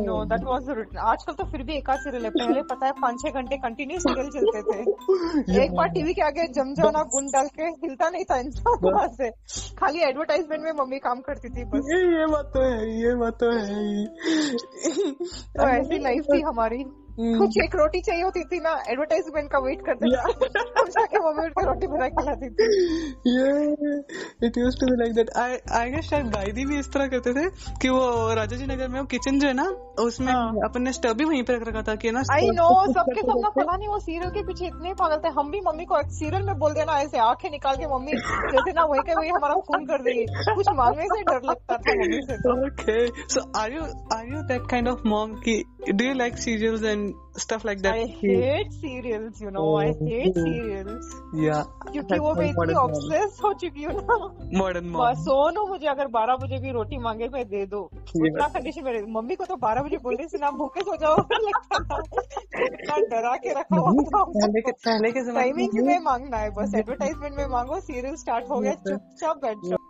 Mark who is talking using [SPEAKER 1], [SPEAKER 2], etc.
[SPEAKER 1] Know that was routine आजकल तो फिर भी एक आध सीरियल है। पहले पता है पाँच छह घंटे कंटिन्यू सीरियल चलते थे। एक बार टीवी के आगे जम जाना गुन डाल के हिलता नहीं था इंसान वहाँ से। खाली एडवर्टाइजमेंट में मम्मी काम करती थी बस।
[SPEAKER 2] ये ये बात तो है ये बात तो है।
[SPEAKER 1] तो ऐसी लाइफ थी हमारी।
[SPEAKER 2] हम्म।
[SPEAKER 1] कुछ एक रोटी चाहिए होती थी ना एडवर्टाइजमेंट का वेट करते थे। जाके मम्मी रोटी बना के लाती थी।
[SPEAKER 2] ये it used to be like that I I guess शायद गायदी भी इस तरह करते थे कि वो राजा जी नगर में वो किचन जो है ना उसमें
[SPEAKER 1] हाँ।
[SPEAKER 2] अपन ने स्टव भी वहीं पे रख रखा था कि ना
[SPEAKER 1] आई नो सबके सब ना पता नहीं वो सीरियल के पीछे इतने पागल थे हम भी मम्मी को सीरियल में बोल देना ऐसे आँखें निकाल के मम्मी जैसे ना वही के वही हमारा खून कर देगी कुछ मांगने से डर लगता था मम्मी से
[SPEAKER 2] Okay, so are you are you that kind of mom? Ki, do you like serials and stuff like that?
[SPEAKER 1] I hate serials you know I hate serials
[SPEAKER 2] Yeah.
[SPEAKER 1] क्योंकि वो मैं इतनी ऑब्सेस हो चुकी हूँ ना। मॉडर्न. सोनो मुझे अगर 12 बजे भी रोटी मांगे मैं दे दो।
[SPEAKER 2] इतना
[SPEAKER 1] उतना कंडीशन मेरे मम्मी को तो 12 बजे बोलने से ना भूखे सो जाओ। लगता इतना डरा के रखा
[SPEAKER 2] पहले के
[SPEAKER 1] टाइमिंग में मांगना है बस एडवर्टाइजमेंट में मांगो सीरियल स्टार्ट हो गया चुपचाप बैठ जाओ।